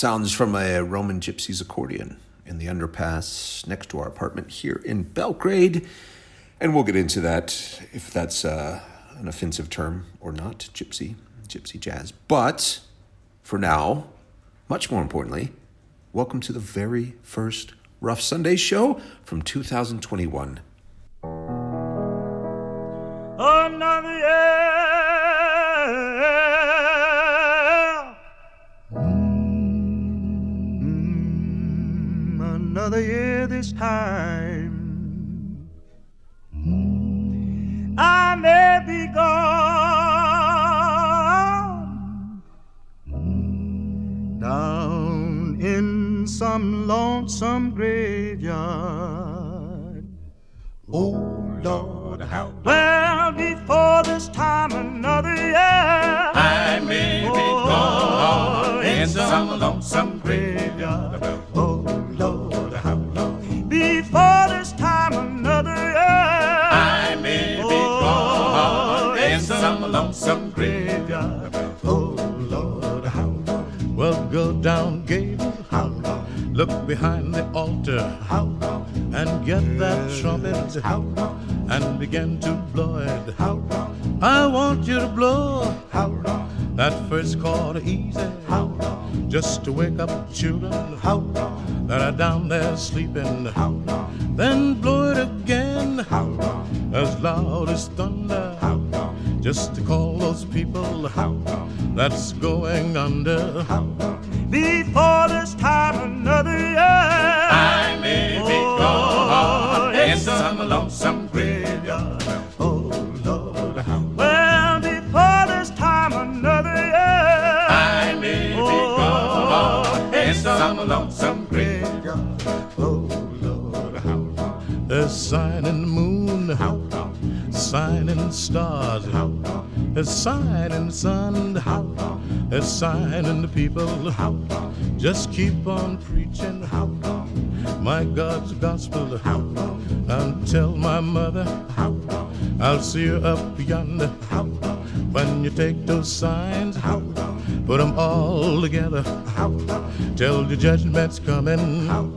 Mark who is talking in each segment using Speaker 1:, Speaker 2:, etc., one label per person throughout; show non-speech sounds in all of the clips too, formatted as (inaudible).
Speaker 1: Sounds from a Roman gypsy's accordion in the underpass next to our apartment here in Belgrade. And we'll get into that if that's uh, an offensive term or not gypsy, gypsy jazz. But for now, much more importantly, welcome to the very first Rough Sunday show from 2021.
Speaker 2: Another year. This time. I may be gone down in some lonesome graveyard.
Speaker 3: Oh Lord, how
Speaker 2: Well, before this time, another year.
Speaker 3: I may be
Speaker 2: Oh,
Speaker 3: gone in
Speaker 2: in
Speaker 3: some lonesome graveyard. Lonesome graveyard. Oh Lord, how long?
Speaker 4: Well, go down, Gable.
Speaker 3: How long?
Speaker 4: Look behind the altar
Speaker 3: How long?
Speaker 4: and get that trumpet
Speaker 3: How long?
Speaker 4: and begin to blow it.
Speaker 3: How long?
Speaker 4: I want you to blow
Speaker 3: How long?
Speaker 4: that first chord easy,
Speaker 3: How long?
Speaker 4: just to wake up children
Speaker 3: How long?
Speaker 4: that are down there sleeping.
Speaker 3: How long?
Speaker 4: Then blow it again
Speaker 3: How long?
Speaker 4: as loud as thunder? Just to call those people
Speaker 3: How
Speaker 4: that's going under.
Speaker 3: How?
Speaker 2: Before this time, another year.
Speaker 3: I may be oh, gone in some lonesome graveyard. Oh Lord, how
Speaker 2: Well, before this time, another year.
Speaker 3: I may be oh, gone in some lonesome graveyard. Oh Lord, how long?
Speaker 4: There's sign in the moon? The stars, there's sign in the sun,
Speaker 3: How
Speaker 4: there's sign in the people.
Speaker 3: How?
Speaker 4: Just keep on preaching
Speaker 3: How
Speaker 4: my God's gospel.
Speaker 3: How?
Speaker 4: And tell my mother
Speaker 3: How?
Speaker 4: I'll see her up yonder
Speaker 3: How
Speaker 4: when you take those signs.
Speaker 3: How?
Speaker 4: Put them all together
Speaker 3: How
Speaker 4: till the judgment's coming.
Speaker 3: How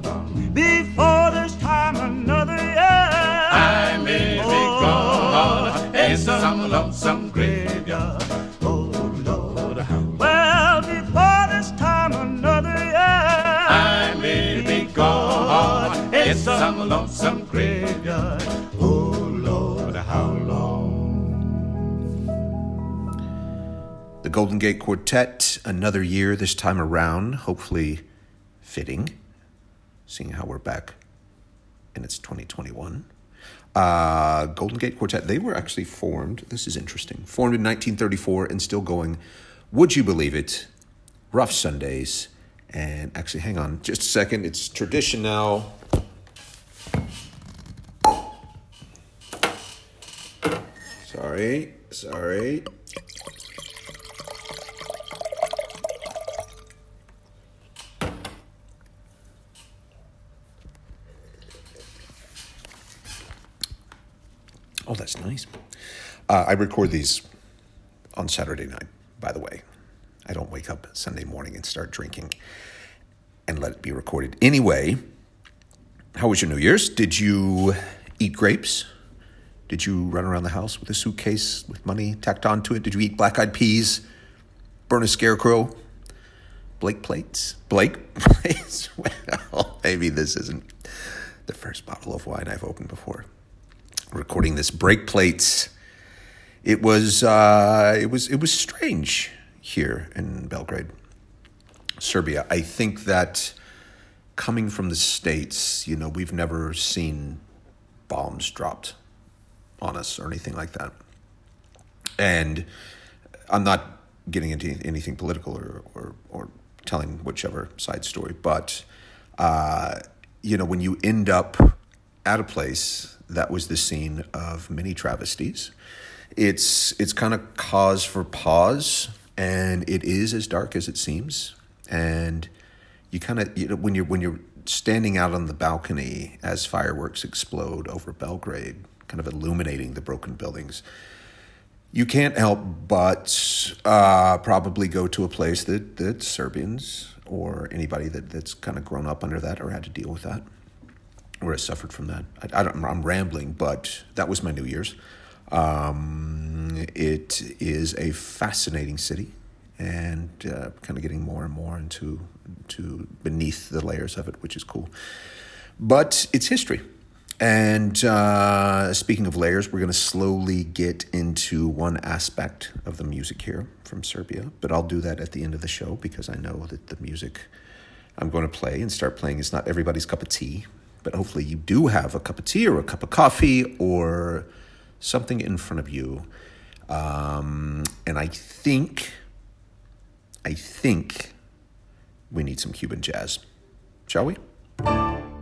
Speaker 1: Golden Gate Quartet, another year this time around, hopefully fitting, seeing how we're back and it's 2021. Uh, Golden Gate Quartet, they were actually formed, this is interesting, formed in 1934 and still going, would you believe it? Rough Sundays. And actually, hang on just a second, it's tradition now. Sorry, sorry. Oh, that's nice. Uh, I record these on Saturday night, by the way. I don't wake up Sunday morning and start drinking and let it be recorded. Anyway, how was your New Year's? Did you eat grapes? Did you run around the house with a suitcase with money tacked onto it? Did you eat black eyed peas? Burn a scarecrow? Blake plates? Blake (laughs) plates? Well, maybe this isn't the first bottle of wine I've opened before recording this break plates. It was uh, it was it was strange here in Belgrade, Serbia. I think that coming from the states, you know, we've never seen bombs dropped on us or anything like that. And I'm not getting into anything political or or, or telling whichever side story, but uh, you know, when you end up at a place that was the scene of many travesties, it's it's kind of cause for pause, and it is as dark as it seems. And you kind of you know when you're when you're standing out on the balcony as fireworks explode over Belgrade, kind of illuminating the broken buildings. You can't help but uh, probably go to a place that, that Serbians or anybody that, that's kind of grown up under that or had to deal with that or has suffered from that. I, I don't, I'm rambling, but that was my New Year's. Um, it is a fascinating city and uh, kind of getting more and more into, into beneath the layers of it, which is cool. But it's history. And uh, speaking of layers, we're going to slowly get into one aspect of the music here from Serbia, but I'll do that at the end of the show because I know that the music I'm going to play and start playing is not everybody's cup of tea, but hopefully you do have a cup of tea or a cup of coffee or something in front of you. Um, and I think, I think we need some Cuban jazz. Shall we?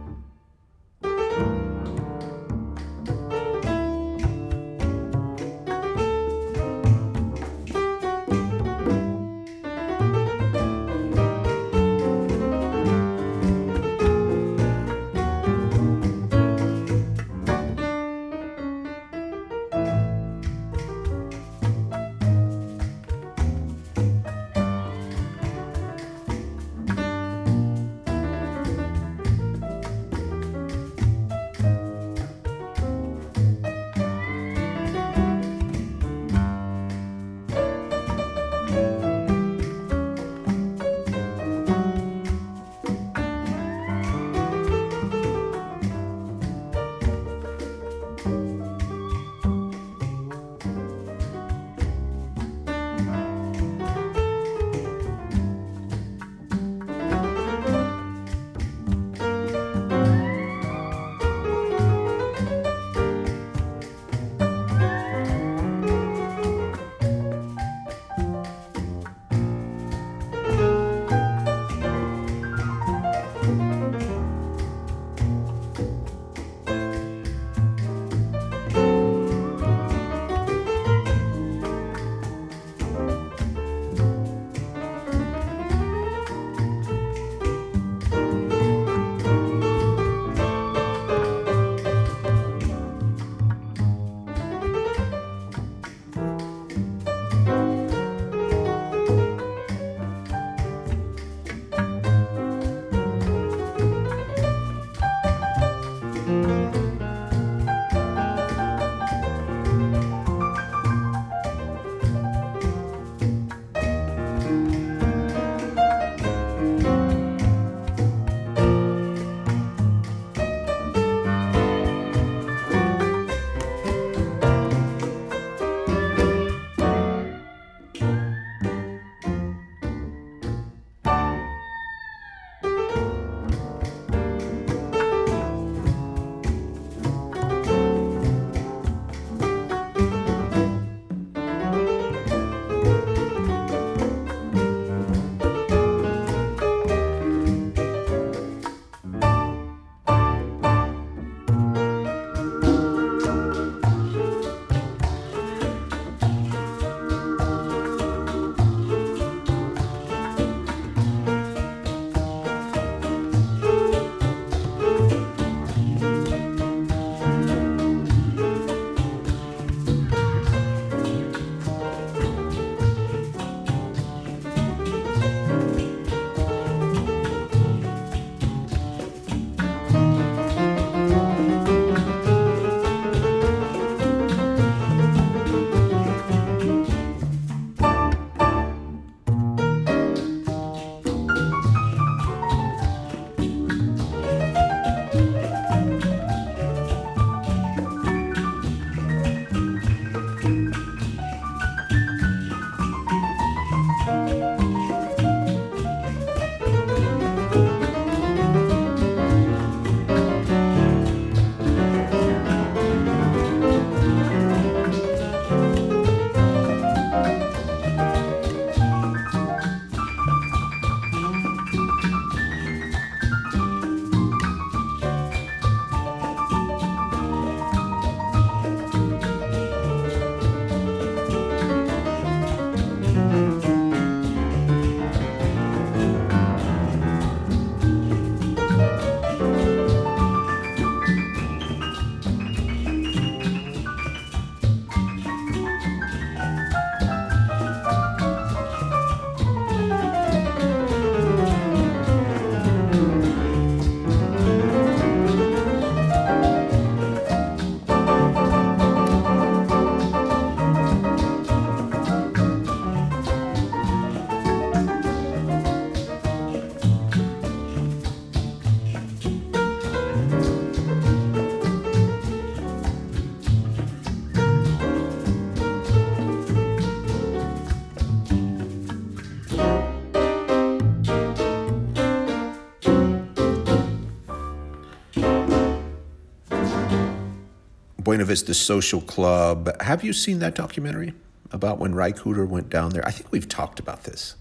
Speaker 1: Buena Vista Social Club. Have you seen that documentary about when Ry Cooder went down there? I think we've talked about this,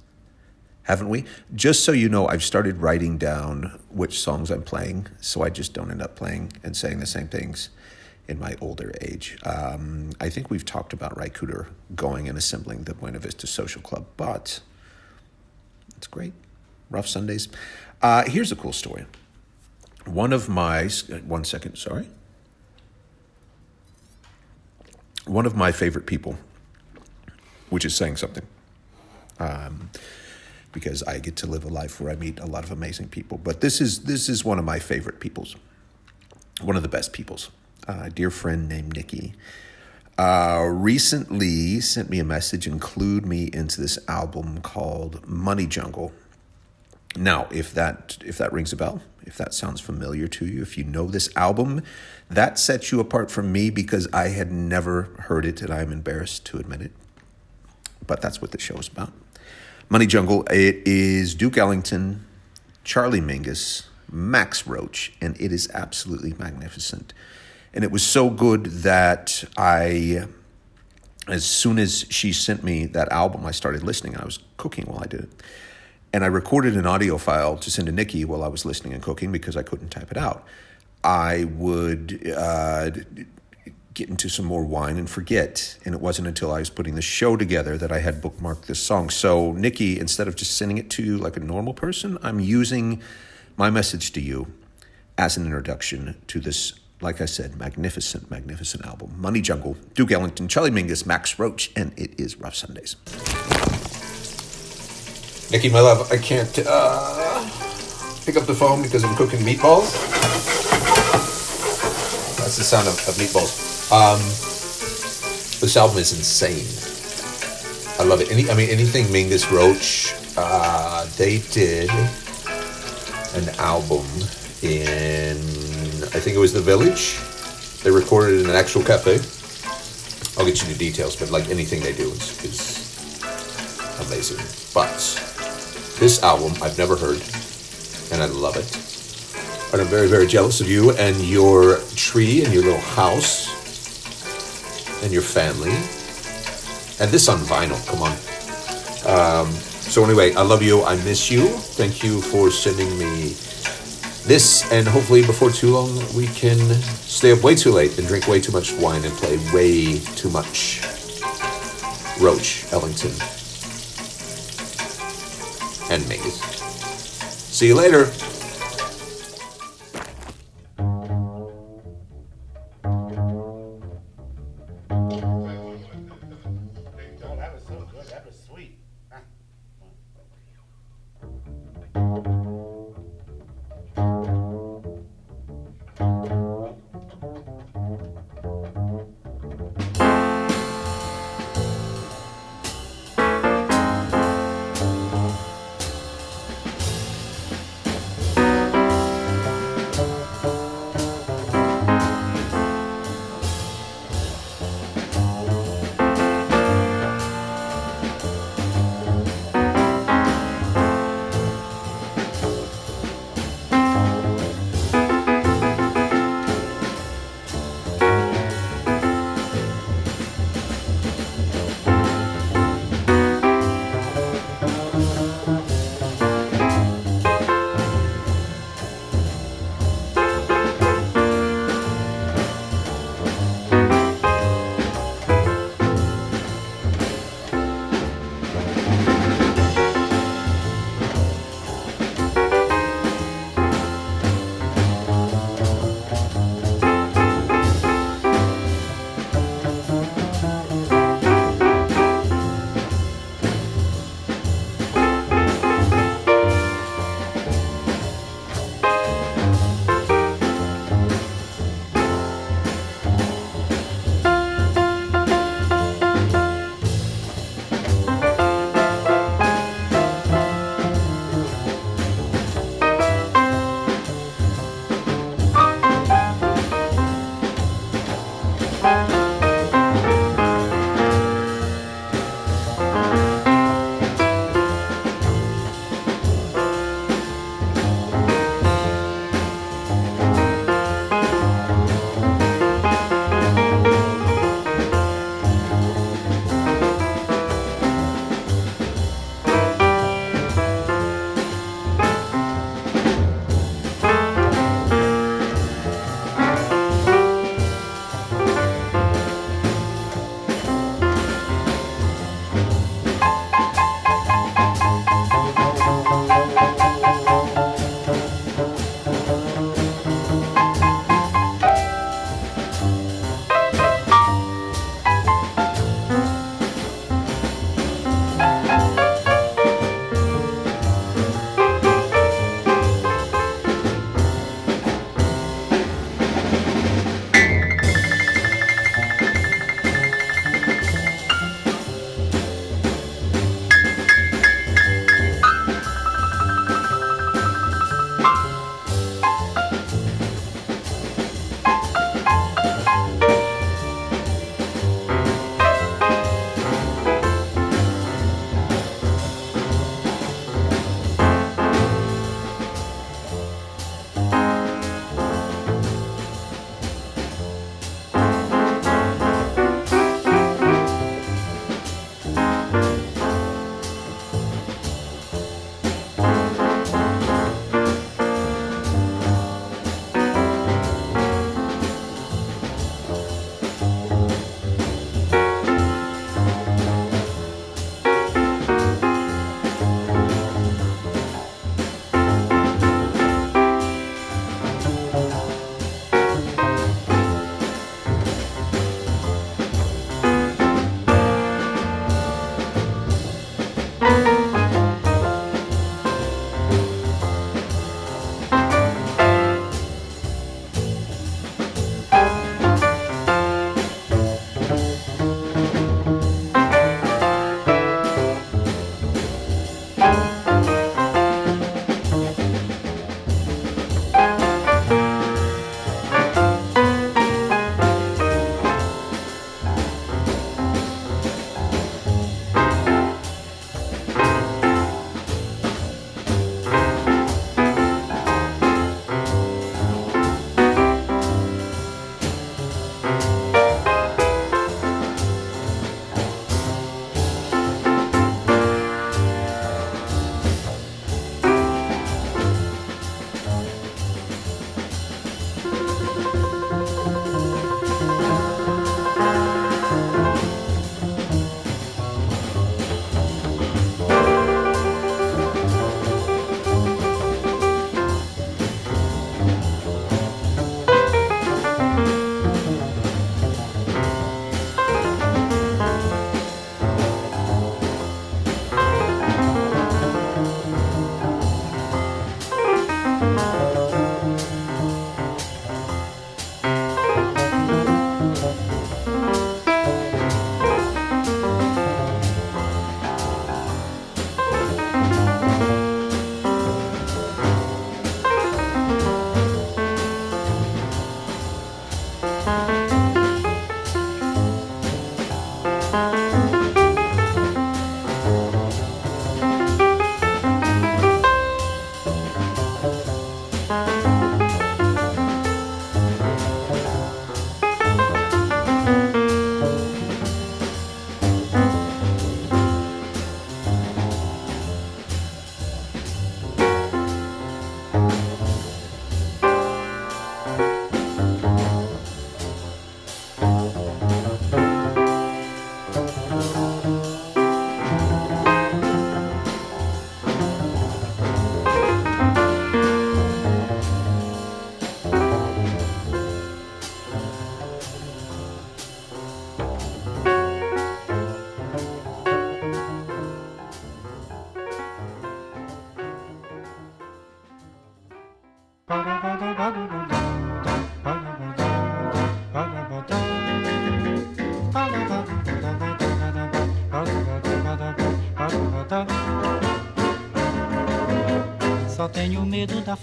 Speaker 1: haven't we? Just so you know, I've started writing down which songs I'm playing, so I just don't end up playing and saying the same things in my older age. Um, I think we've talked about Ry Cooder going and assembling the Buena Vista Social Club, but it's great. Rough Sundays. Uh, here's a cool story. One of my, one second, sorry. One of my favorite people, which is saying something, um, because I get to live a life where I meet a lot of amazing people. But this is this is one of my favorite peoples, one of the best peoples. Uh, a dear friend named Nikki uh, recently sent me a message and clued me into this album called Money Jungle. Now, if that if that rings a bell, if that sounds familiar to you, if you know this album, that sets you apart from me because I had never heard it and I'm embarrassed to admit it. But that's what the show is about. Money Jungle, it is Duke Ellington, Charlie Mingus, Max Roach, and it is absolutely magnificent. And it was so good that I, as soon as she sent me that album, I started listening and I was cooking while I did it. And I recorded an audio file to send to Nikki while I was listening and cooking because I couldn't type it out. I would uh, get into some more wine and forget. And it wasn't until I was putting the show together that I had bookmarked this song. So, Nikki, instead of just sending it to you like a normal person, I'm using my message to you as an introduction to this, like I said, magnificent, magnificent album. Money Jungle, Duke Ellington, Charlie Mingus, Max Roach, and it is Rough Sundays. Nikki, my love, I can't uh, pick up the phone because I'm cooking meatballs. That's the sound of, of meatballs. Um, this album is insane. I love it. Any, I mean, anything Mingus Roach, uh, they did an album in, I think it was The Village. They recorded in an actual cafe. I'll get you the details, but like anything they do is, is amazing. But this album I've never heard, and I love it. And I'm very, very jealous of you and your tree and your little house and your family. And this on vinyl, come on. Um, so anyway, I love you. I miss you. Thank you for sending me this, and hopefully before too long we can stay up way too late and drink way too much wine and play way too much Roach, Ellington, Mingus. See you later.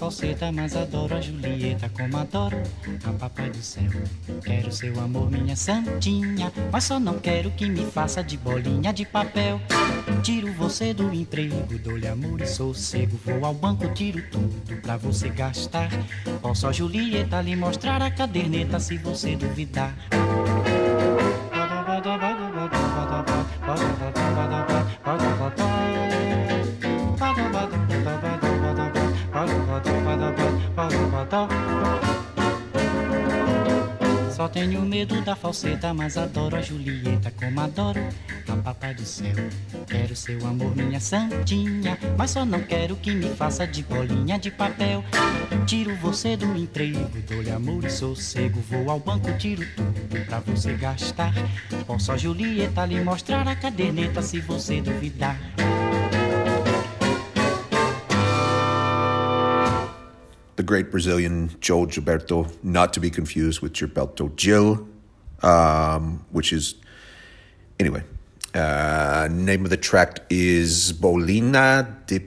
Speaker 5: Falseta, mas adoro a Julieta como adoro a Papai do Céu. Quero seu amor, minha santinha, mas só não quero que me faça de bolinha de papel. Tiro você do emprego, dou-lhe amor e sossego. Vou ao banco, tiro tudo pra você gastar. Posso a Julieta lhe mostrar a caderneta se você duvidar. Só tenho medo da falseta, mas adoro a Julieta como adoro a Papai do Céu. Quero seu amor, minha santinha, mas só não quero que me faça de bolinha de papel. Tiro você do emprego, dou-lhe amor e sossego. Vou ao banco, tiro tudo pra você gastar. Posso a Julieta lhe mostrar a caderneta se você duvidar.
Speaker 1: Great Brazilian João Gilberto, not to be confused with Gilberto Gil, um, which is, anyway, uh, name of the track is Bolinha de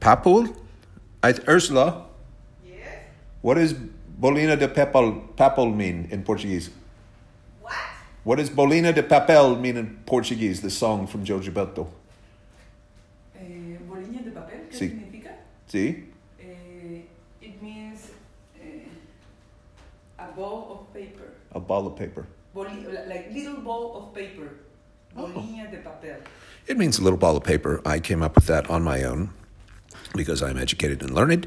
Speaker 1: Papel. I, Ursula? Yes? What does Bolinha de Papel, Papel mean in Portuguese?
Speaker 6: What?
Speaker 1: What does Bolinha de Papel mean in Portuguese, the song from João Gilberto?
Speaker 6: Eh, bolinha de papel, ¿qué
Speaker 1: Sí.
Speaker 6: significa?
Speaker 1: See?
Speaker 6: Eh, it means eh, a ball of paper.
Speaker 1: A ball of paper.
Speaker 6: Boli- like little ball of paper.
Speaker 1: Oh.
Speaker 6: De papel.
Speaker 1: It means a little ball of paper. I came up with that on my own because I'm educated and learned.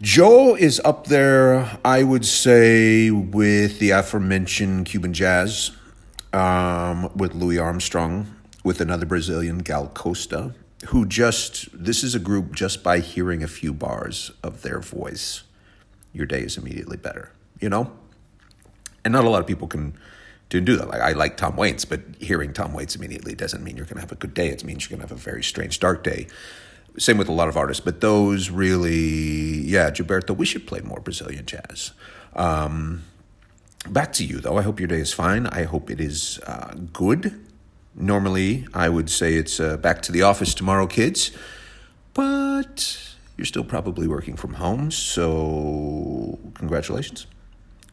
Speaker 1: Joe is up there, I would say, with the aforementioned Cuban jazz, um, with Louis Armstrong, with another Brazilian, Gal Costa, who just, this is a group just by hearing a few bars of their voice, your day is immediately better, you know? And not a lot of people can, do that. Like I like Tom Waits, but hearing Tom Waits immediately doesn't mean you're going to have a good day. It means you're going to have a very strange, dark day. Same with a lot of artists, but those really, yeah, Gilberto, we should play more Brazilian jazz. Um, back to you, though. I hope your day is fine. I hope it is uh, good. Normally, I would say it's uh, back to the office tomorrow, kids, but you're still probably working from home, so congratulations.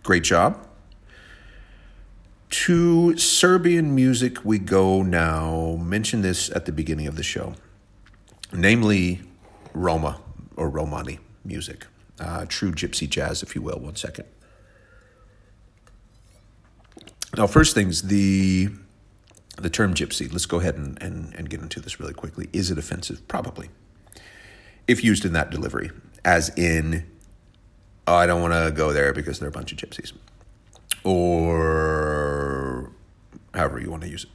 Speaker 1: Great job. To Serbian music we go now. Mention this at the beginning of the show, namely Roma or Romani music, uh, true gypsy jazz, if you will. One second. Now, first things, the the term gypsy, let's go ahead and, and, and get into this really quickly. Is it offensive? Probably. If used in that delivery, as in, oh, I don't want to go there because they're a bunch of gypsies or however you want to use it.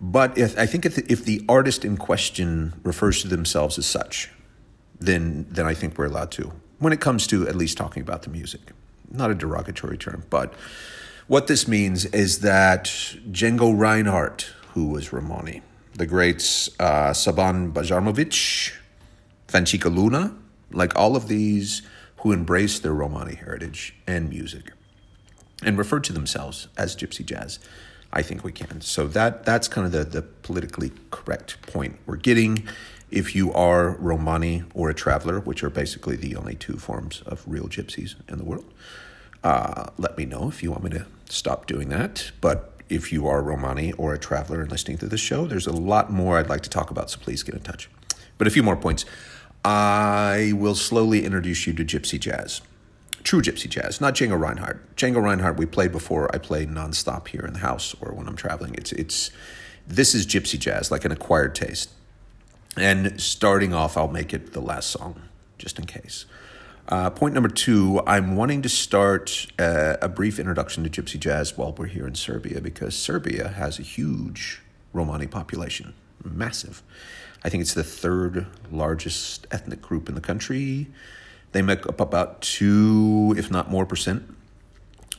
Speaker 1: But if, I think if the, if the artist in question refers to themselves as such, then then I think we're allowed to. When it comes to at least talking about the music, not a derogatory term, but what this means is that Django Reinhardt, who was Romani, the greats uh, Saban Bajramovic, Fanchika Luna, like all of these who embraced their Romani heritage and music and refer to themselves as gypsy jazz. I think we can. So that that's kind of the, the politically correct point we're getting. If you are Romani or a traveler, which are basically the only two forms of real gypsies in the world, uh, let me know if you want me to stop doing that. But if you are Romani or a traveler and listening to this show, there's a lot more I'd like to talk about, so please get in touch. But a few more points. I will slowly introduce you to gypsy jazz true gypsy jazz, not Django Reinhardt. Django Reinhardt we played before. I play nonstop here in the house or when I'm traveling. It's it's this is gypsy jazz, like an acquired taste. And starting off, I'll make it the last song, just in case. Uh, point number two, I'm wanting to start uh, a brief introduction to gypsy jazz while we're here in Serbia because Serbia has a huge Romani population, massive. I think it's the third largest ethnic group in the country. They make up about two, if not more, percent,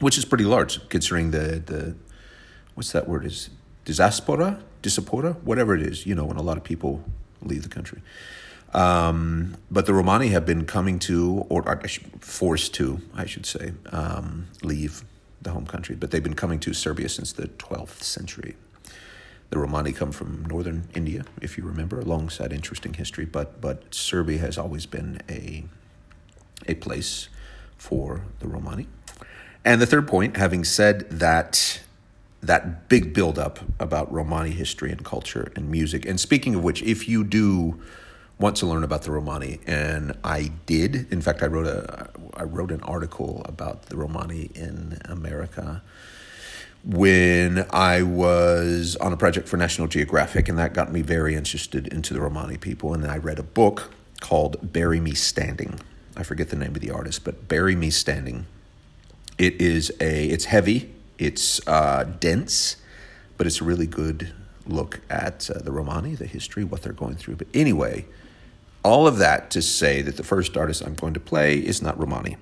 Speaker 1: which is pretty large considering the the what's that word is diaspora, diaspora, whatever it is. You know, when a lot of people leave the country. Um, but the Romani have been coming to, or forced to, I should say, um, leave the home country. But they've been coming to Serbia since the 12th century. The Romani come from northern India, if you remember, alongside interesting history. But but Serbia has always been a a place for the Romani. And the third point, having said that, that big buildup about Romani history and culture and music. And speaking of which, if you do want to learn about the Romani, and I did, in fact, I wrote a I wrote an article about the Romani in America when I was on a project for National Geographic, and that got me very interested into the Romani people. And I read a book called "Bury Me Standing." I forget the name of the artist, but "Bury Me Standing." It is a. It's heavy. It's uh, dense, but it's a really good look at uh, the Romani, the history, what they're going through. But anyway, all of that to say that the first artist I'm going to play is not Romani.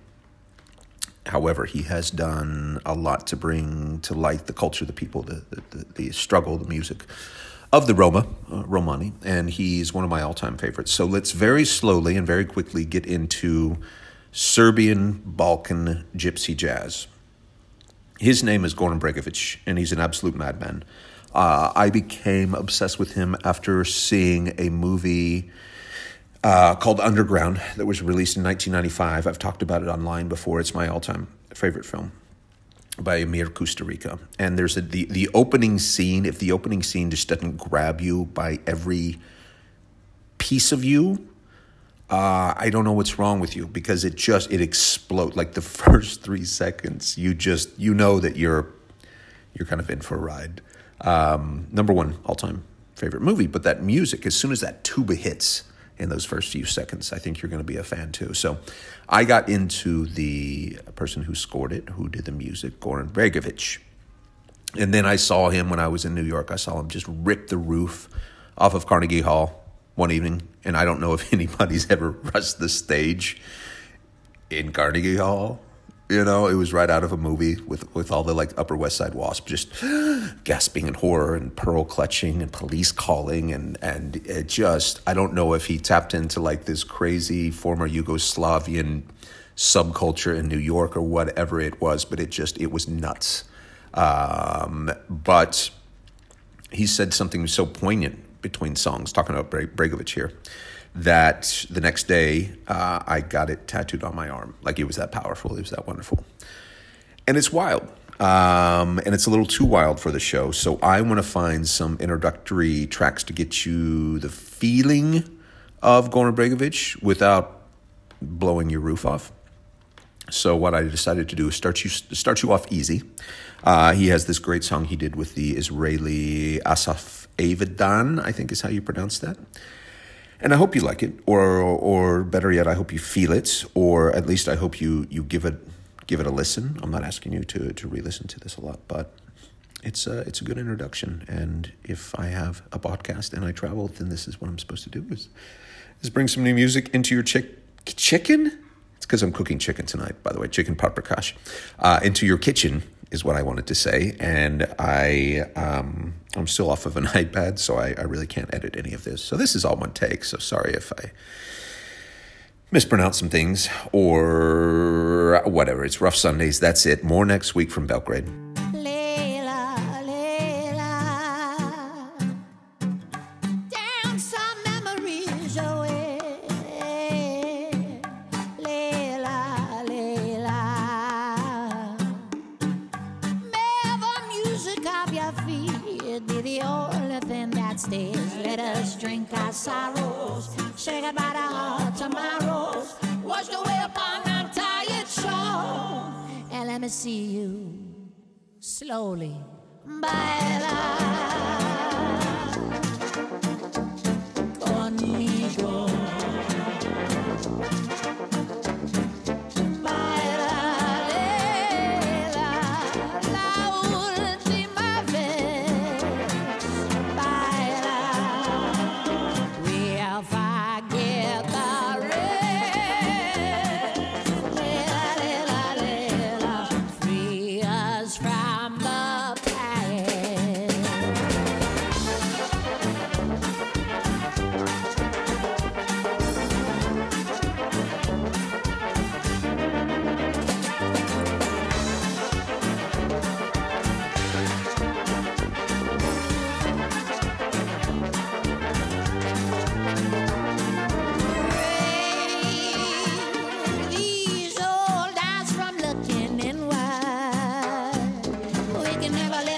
Speaker 1: However, he has done a lot to bring to light the culture, the people, the, the, the, struggle, the music of the Roma, uh, Romani, and he's one of my all time favorites. So let's very slowly and very quickly get into Serbian Balkan gypsy jazz. His name is Goran Bregovic, and he's an absolute madman. Uh, I became obsessed with him after seeing a movie uh, called Underground that was released in 1995. I've talked about it online before. It's my all-time favorite film by Emir Kusturica. And there's a, the the opening scene. If the opening scene just doesn't grab you by every piece of you, uh, I don't know what's wrong with you because it just it explodes like the (laughs) first three seconds. You just you know that you're you're kind of in for a ride. Um, number one all time favorite movie, but that music as soon as that tuba hits in those first few seconds, I think you're going to be a fan too. So, I got into the person who scored it, who did the music, Goran Bregovic. And then I saw him when I was in New York. I saw him just rip the roof off of Carnegie Hall one evening. And I don't know if (laughs) anybody's ever rushed the stage in Carnegie Hall. You know, it was right out of a movie with, with all the like Upper West Side wasp just (gasps) gasping in horror and pearl clutching and police calling and and it just I don't know if he tapped into like this crazy former Yugoslavian subculture in New York or whatever it was, but it just it was nuts. Um, but he said something so poignant between songs, talking about Bre- here, that the next day uh, I got it tattooed on my arm. Like it was that powerful, it was that wonderful. And it's wild. Um, and it's a little too wild for the show. So I want to find some introductory tracks to get you the feeling of Goran Bregovic without blowing your roof off. So what I decided to do is start you start you off easy. Uh, he has this great song he did with the Israeli Asaf Avidan, I think is how you pronounce that. And I hope you like it, or or better yet, I hope you feel it, or at least I hope you you give it give it a listen. I'm not asking you to to re-listen to this a lot, but it's a it's a good introduction. And if I have a podcast and I travel, then this is what I'm supposed to do is is bring some new music into your chick chicken. It's because I'm cooking chicken tonight, by the way, chicken paprikash. Uh, into your kitchen is what I wanted to say, and I um, I'm still off of an (laughs) iPad, so I, I really can't edit any of this. So this is all one take. So sorry if I mispronounce some things or whatever. It's rough Sundays. That's it. More next week from Belgrade.
Speaker 7: Sorrows, say goodbye to our tomorrows, washed away upon our tired shore, and let me see you slowly. Baila. can never let